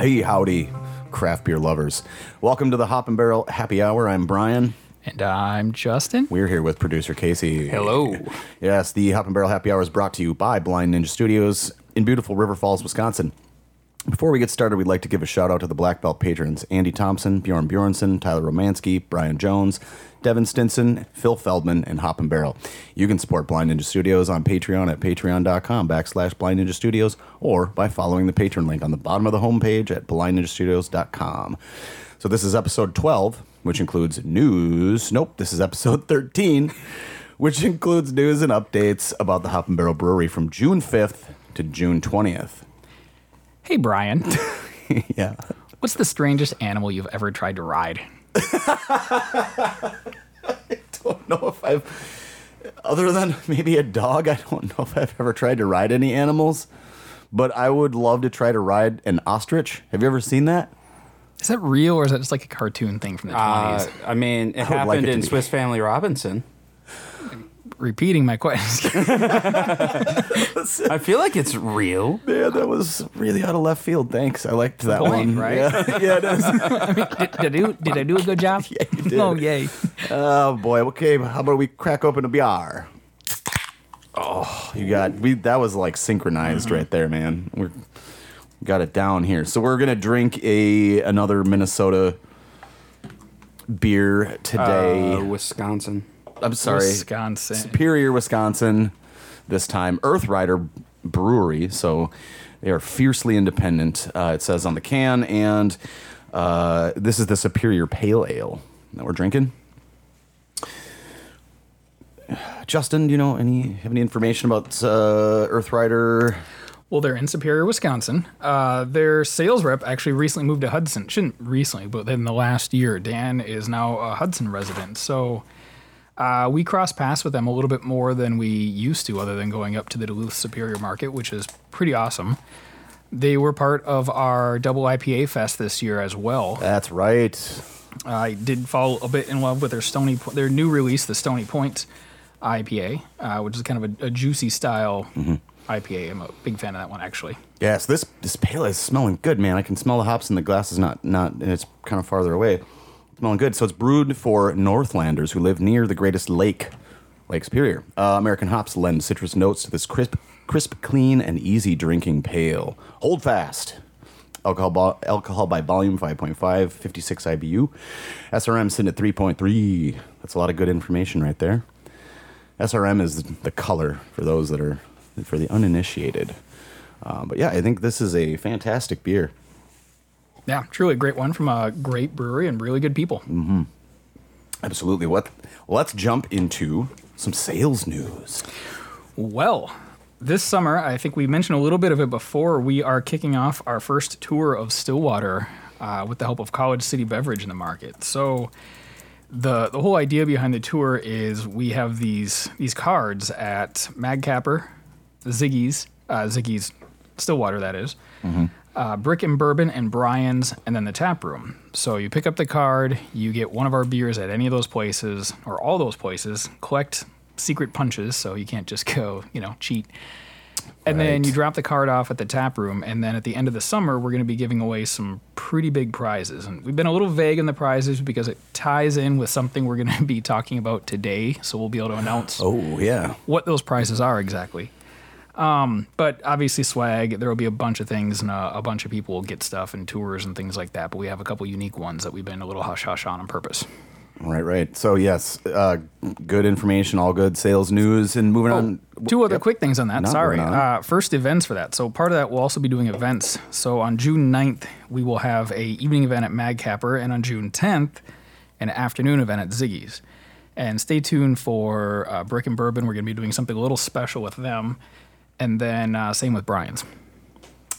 Hey, howdy, craft beer lovers. Welcome to the Hop and Barrel Happy Hour. I'm Brian. And I'm Justin. We're here with producer Casey. Hello. Yes, the Hop and Barrel Happy Hour is brought to you by Blind Ninja Studios in beautiful River Falls, Wisconsin. Before we get started, we'd like to give a shout out to the Black Belt patrons Andy Thompson, Bjorn Bjornson, Tyler Romansky, Brian Jones, Devin Stinson, Phil Feldman, and Hop and Barrel. You can support Blind Ninja Studios on Patreon at patreon.com backslash Blind Ninja Studios or by following the patron link on the bottom of the homepage at blindninjastudios.com. So this is episode 12, which includes news. Nope, this is episode 13, which includes news and updates about the Hop and Barrel Brewery from June 5th to June 20th. Hey, Brian. yeah. What's the strangest animal you've ever tried to ride? I don't know if I've, other than maybe a dog, I don't know if I've ever tried to ride any animals. But I would love to try to ride an ostrich. Have you ever seen that? Is that real or is that just like a cartoon thing from the 20s? Uh, I mean, it would happened like it to in be. Swiss Family Robinson. Repeating my question. I feel like it's real. Yeah, that was really out of left field. Thanks. I liked that Point, one. right? Yeah, yeah it is. did, did, I do, did I do a good job? Yeah, you did. Oh, yay. Oh boy. Okay, how about we crack open a BR? Oh, you got we. That was like synchronized right there, man. We're we got it down here. So we're gonna drink a another Minnesota beer today. Uh, Wisconsin. I'm sorry, Wisconsin. Superior, Wisconsin. This time, Earth Rider Brewery. So they are fiercely independent. Uh, it says on the can, and uh, this is the Superior Pale Ale that we're drinking. Justin, do you know any have any information about uh, Earth Rider? Well, they're in Superior, Wisconsin. Uh, their sales rep actually recently moved to Hudson. Shouldn't recently, but in the last year, Dan is now a Hudson resident. So uh, we cross paths with them a little bit more than we used to, other than going up to the Duluth Superior Market, which is pretty awesome. They were part of our double IPA fest this year as well. That's right. I did fall a bit in love with their Stony, their new release, the Stony Point IPA, uh, which is kind of a, a juicy style IPA. I'm a big fan of that one, actually. Yes, this this pale is smelling good, man. I can smell the hops in the glass is not not and it's kind of farther away. Smelling good. So it's brewed for Northlanders who live near the greatest lake, Lake Superior. Uh, American hops lend citrus notes to this crisp, crisp, clean, and easy drinking pale. Hold fast. Alcohol, bo- alcohol by volume 5.5, 56 IBU. SRM sitting at 3.3. That's a lot of good information right there. SRM is the color for those that are for the uninitiated. Uh, but yeah, I think this is a fantastic beer. Yeah, truly a great one from a great brewery and really good people. Absolutely. What? Let's jump into some sales news. Well, this summer, I think we mentioned a little bit of it before. We are kicking off our first tour of Stillwater uh, with the help of College City Beverage in the market. So, the the whole idea behind the tour is we have these these cards at Mad Capper, Ziggy's, uh, Ziggy's Stillwater, that is, uh, Brick and Bourbon, and Brian's, and then the tap room. So you pick up the card, you get one of our beers at any of those places or all those places. Collect secret punches, so you can't just go, you know, cheat. And then you drop the card off at the tap room, and then at the end of the summer, we're going to be giving away some pretty big prizes. And we've been a little vague in the prizes because it ties in with something we're going to be talking about today. So we'll be able to announce Oh yeah. what those prizes are exactly. Um, but obviously, swag. There will be a bunch of things, and uh, a bunch of people will get stuff and tours and things like that. But we have a couple unique ones that we've been a little hush hush on on purpose. Right, right. So yes, uh, good information, all good sales news, and moving on. Two other Yep. quick things on that. Sorry. Uh, first, events for that. So part of that, we'll also be doing events. So on June 9th, we will have a evening event at Mad Capper, and on June 10th, an afternoon event at Ziggy's. And stay tuned for uh, Brick and Bourbon. We're going to be doing something a little special with them. And then uh, same with Brian's.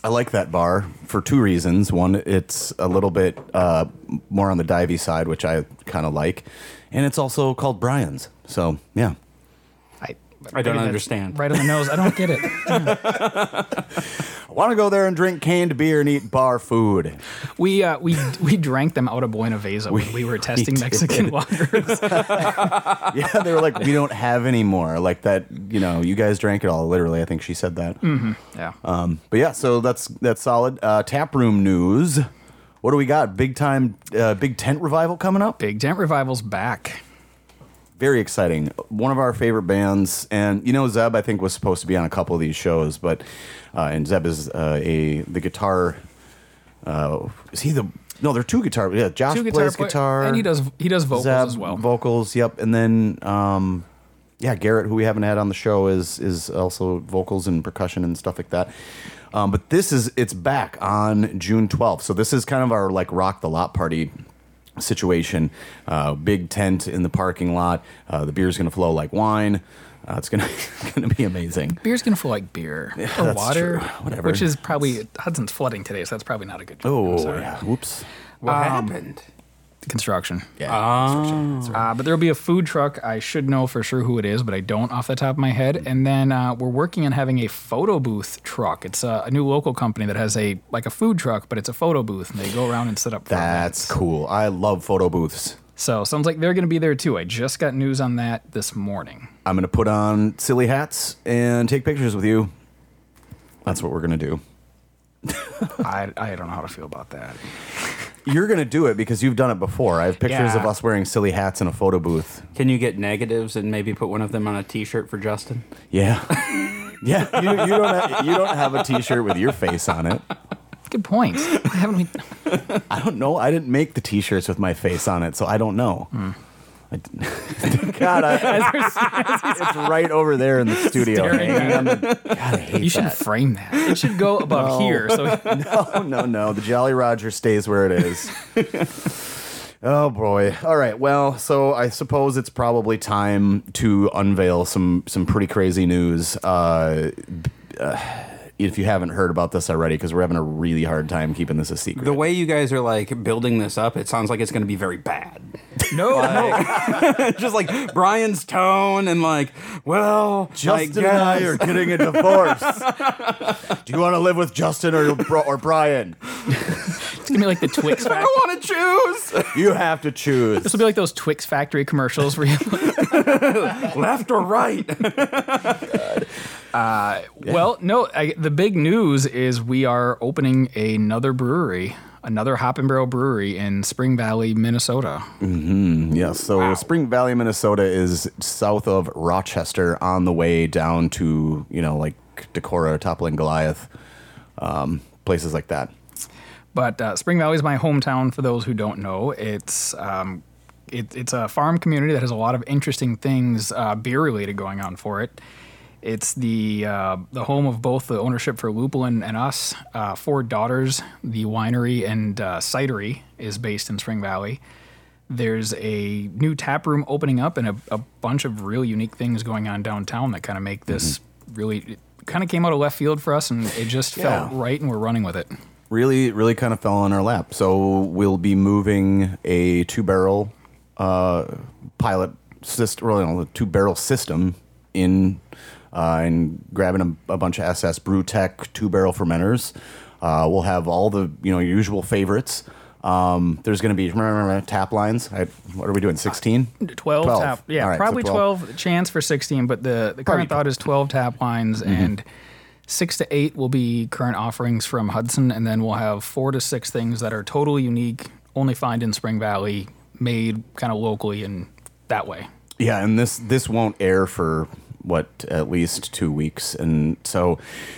I like that bar for two reasons. One, it's a little bit uh, more on the divey side, which I kind of like, and it's also called Brian's. So yeah. I, I don't understand. Right on the nose. I don't get it. Want to go there and drink canned beer and eat bar food. We uh, we we drank them out of Buena Vesa when we were testing did. Mexican waters. Yeah, they were like, we don't have any more. Like that, you know, you guys drank it all. Literally, I think she said that. yeah. Um, but yeah, so that's that's solid. Uh, tap room news. What do we got? Big time, uh, big tent revival coming up. Big Tent Revival's back. Very exciting. One of our favorite bands, and you know Zeb, I think was supposed to be on a couple of these shows, but uh, and Zeb is uh, a the guitar. Uh, is he the? No, There are two guitar. Yeah, Josh Two guitar plays guitar, and he does he does vocals Zeb, as well. Vocals, yep. And then, um, yeah, Garrett, who we haven't had on the show, is is also vocals and percussion and stuff like that. Um, but this is it's back on June 12th. So this is kind of our like rock the lot party situation. Uh, big tent in the parking lot. Uh, the beer's gonna flow like wine. Uh, it's gonna gonna be amazing. Beer's gonna feel like beer or that's water, true. Whatever. which is probably Hudson's flooding today, so that's probably not a good. joke. Oh, sorry. yeah. Whoops. What happened? Construction. Yeah. Uh, but there'll be a food truck. I should know for sure who it is, but I don't off the top of my head. And then uh, we're working on having a photo booth truck. It's a, a new local company that has a like a food truck, but it's a photo booth, and they go around and set up. That's events. cool. I love photo booths. So sounds like they're going to be there too. I just got news on that this morning. I'm gonna put on silly hats and take pictures with you. That's what we're gonna do. I I don't know how to feel about that. You're gonna do it because you've done it before. I have pictures Yeah. of us wearing silly hats in a photo booth. Can you get negatives and maybe put one of them on a T-shirt for Justin? Yeah, yeah. You, you don't have, you don't have a T-shirt with your face on it. Good point. Haven't we? I don't know. I didn't make the T-shirts with my face on it, so I don't know. Hmm. God, I, it's right over there in the studio. Staring hanging on the- God, I hate You should that. frame that. It should go above here. So no, no, no. The Jolly Roger stays where it is. oh boy. All right. Well, so I suppose it's probably time to unveil some some pretty crazy news. Uh, uh, if you haven't heard about this already, because we're having a really hard time keeping this a secret. The way you guys are like building this up, it sounds like it's going to be very bad. No, no. Just like Brian's tone and like, well, Justin I and I are getting a divorce. Do you want to live with Justin or or Brian? It's gonna be like the Twix I don't want to choose You have to choose. This will be like those Twix factory commercials where you left or right. Uh, well, no. I, the big news is we are opening another brewery, another Hop and Barrel brewery in Spring Valley, Minnesota. Yes. So Spring Valley, Minnesota is south of Rochester on the way down to, you know, like Decorah, Toppling Goliath, um, places like that. But uh, Spring Valley is my hometown. For those who don't know, it's um, it, it's a farm community that has a lot of interesting things uh, beer related going on for it. It's the uh, the home of both the ownership for Lupulin and us. Uh, Four Daughters, the winery and uh, cidery, is based in Spring Valley. There's a new tap room opening up and a, a bunch of real unique things going on downtown that kind of make this really kind of came out of left field for us and it just felt right and we're running with it. Really, really kind of fell on our lap. So we'll be moving a two barrel uh, pilot system, really, no, two barrel system in uh, and grabbing a, a bunch of SS Brewtech two barrel fermenters. Uh, we'll have all the you know usual favorites. Um, there's going to be tap lines. I, what are we doing? Sixteen. 12, 12. tap yeah right, so probably 12. 12. chance for 16 but the, the Probably current thought is 12 tap lines Mm-hmm. and six to eight will be current offerings from hudson and then we'll have four to six things that are totally unique only find in spring valley made kind of locally and that way Yeah, and this this won't air for what at least two weeks, and so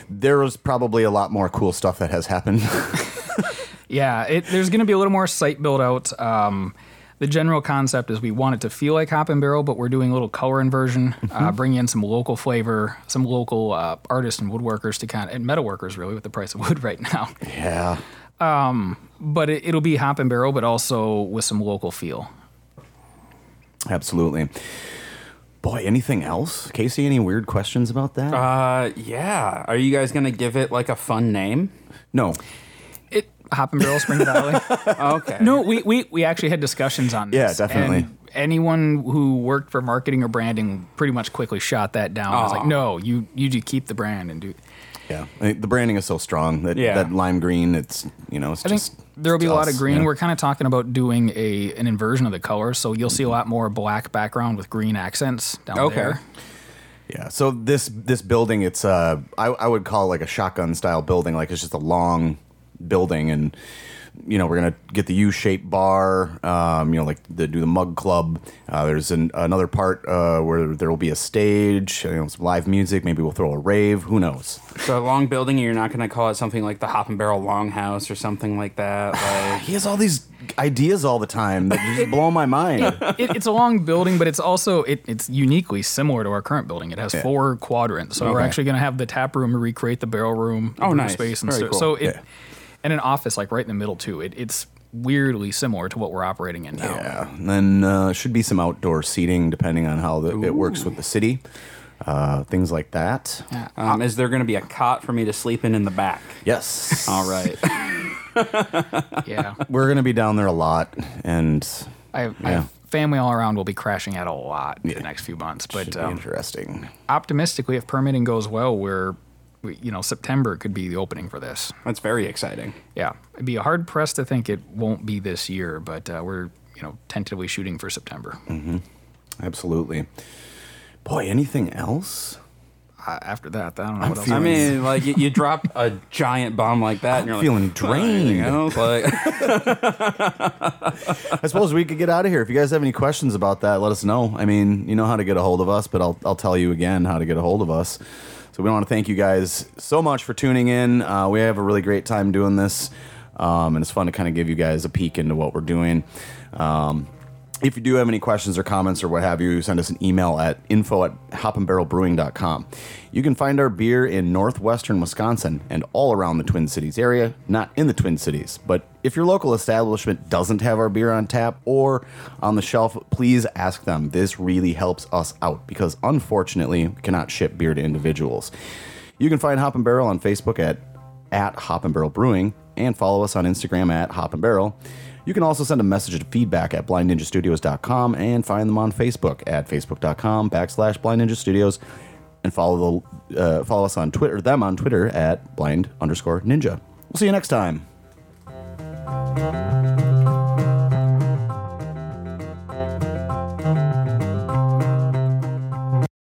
there's probably a lot more cool stuff that has happened. yeah it, there's going to be a little more site build out um, the general concept is we want it to feel like hop and barrel but we're doing a little color inversion uh, Mm-hmm. bringing in some local flavor some local uh, artists and woodworkers to kind of and metalworkers really with the price of wood right now yeah, but it, it'll be hop and barrel, but also with some local feel. absolutely. Boy, anything else, Casey? Any weird questions about that? Uh, yeah. Are you guys going to give it like a fun name? no. It hop and barrel Spring Valley. Okay. No, we, we we actually had discussions on this. Yeah, definitely. And, anyone who worked for marketing or branding pretty much quickly shot that down. I was like, no, you you do keep the brand and do. Yeah, I think the branding is so strong that Yeah. that lime green. It's you know, it's I think just there will be a lot of green. yeah. We're kind of talking about doing a an inversion of the colors, so you'll see a lot more black background with green accents down Okay. there. Yeah. So this this building, it's uh, I, I would call it like a shotgun style building. Like it's just a long building, and you know we're gonna get the U-shaped bar. Um, you know, like the, do the mug club. Uh, there's an, another part uh, where there will be a stage. You know, some live music. Maybe we'll throw a rave. Who knows? So a long building, and you're not going to call it something like the Hop and Barrel Longhouse or something like that. Like, He has all these ideas all the time that just blow my mind. it, it's a long building, but it's also it, it's uniquely similar to our current building. It has Yeah. four quadrants, so we're actually going to have the tap room recreate the barrel room. Oh, nice. Space and Very so, cool. so it Yeah. And an office like right in the middle too. It, it's weirdly similar to what we're operating in now. Yeah, and then uh, should be some outdoor seating depending on how the, it works with the city, uh, things like that. Yeah. um, is there going to be a cot for me to sleep in in the back? Yes. All right. yeah. We're gonna be down there a lot, and I have, I have family all around will be crashing out a lot Yeah. the next few months, should but be um, interesting. optimistically, if permitting goes well, we're we- you know September could be the opening for this. That's very exciting. Yeah, it'd be hard pressed to think it won't be this year, but uh, we're you know tentatively shooting for September. Absolutely. Boy, anything else? Uh, after that, I don't know I'm what else. I mean, like you, you drop a giant bomb like that, and you're feeling like, "Anything drained." else?" Like, I suppose we could get out of here. If you guys have any questions about that, let us know. I mean, you know how to get a hold of us, but I'll, I'll tell you again how to get a hold of us. So we want to thank you guys so much for tuning in. Uh, we have a really great time doing this, um, and it's fun to kind of give you guys a peek into what we're doing. Um, if you do have any questions or comments or what have you, send us an email at info at hopandbarrelbrewing.com. You can find our beer in northwestern Wisconsin and all around the Twin Cities area, not in the Twin Cities. But if your local establishment doesn't have our beer on tap or on the shelf, please ask them. This really helps us out because unfortunately, we cannot ship beer to individuals. You can find Hop and Barrel on Facebook at at Hop and Barrel Brewing and follow us on Instagram at Hop and Barrel. You can also send a message to feedback at blindninjastudios.com and find them on Facebook at facebook.com backslash blind ninja studios and follow the uh, follow us on Twitter them on Twitter at blind underscore ninja. We'll see you next time.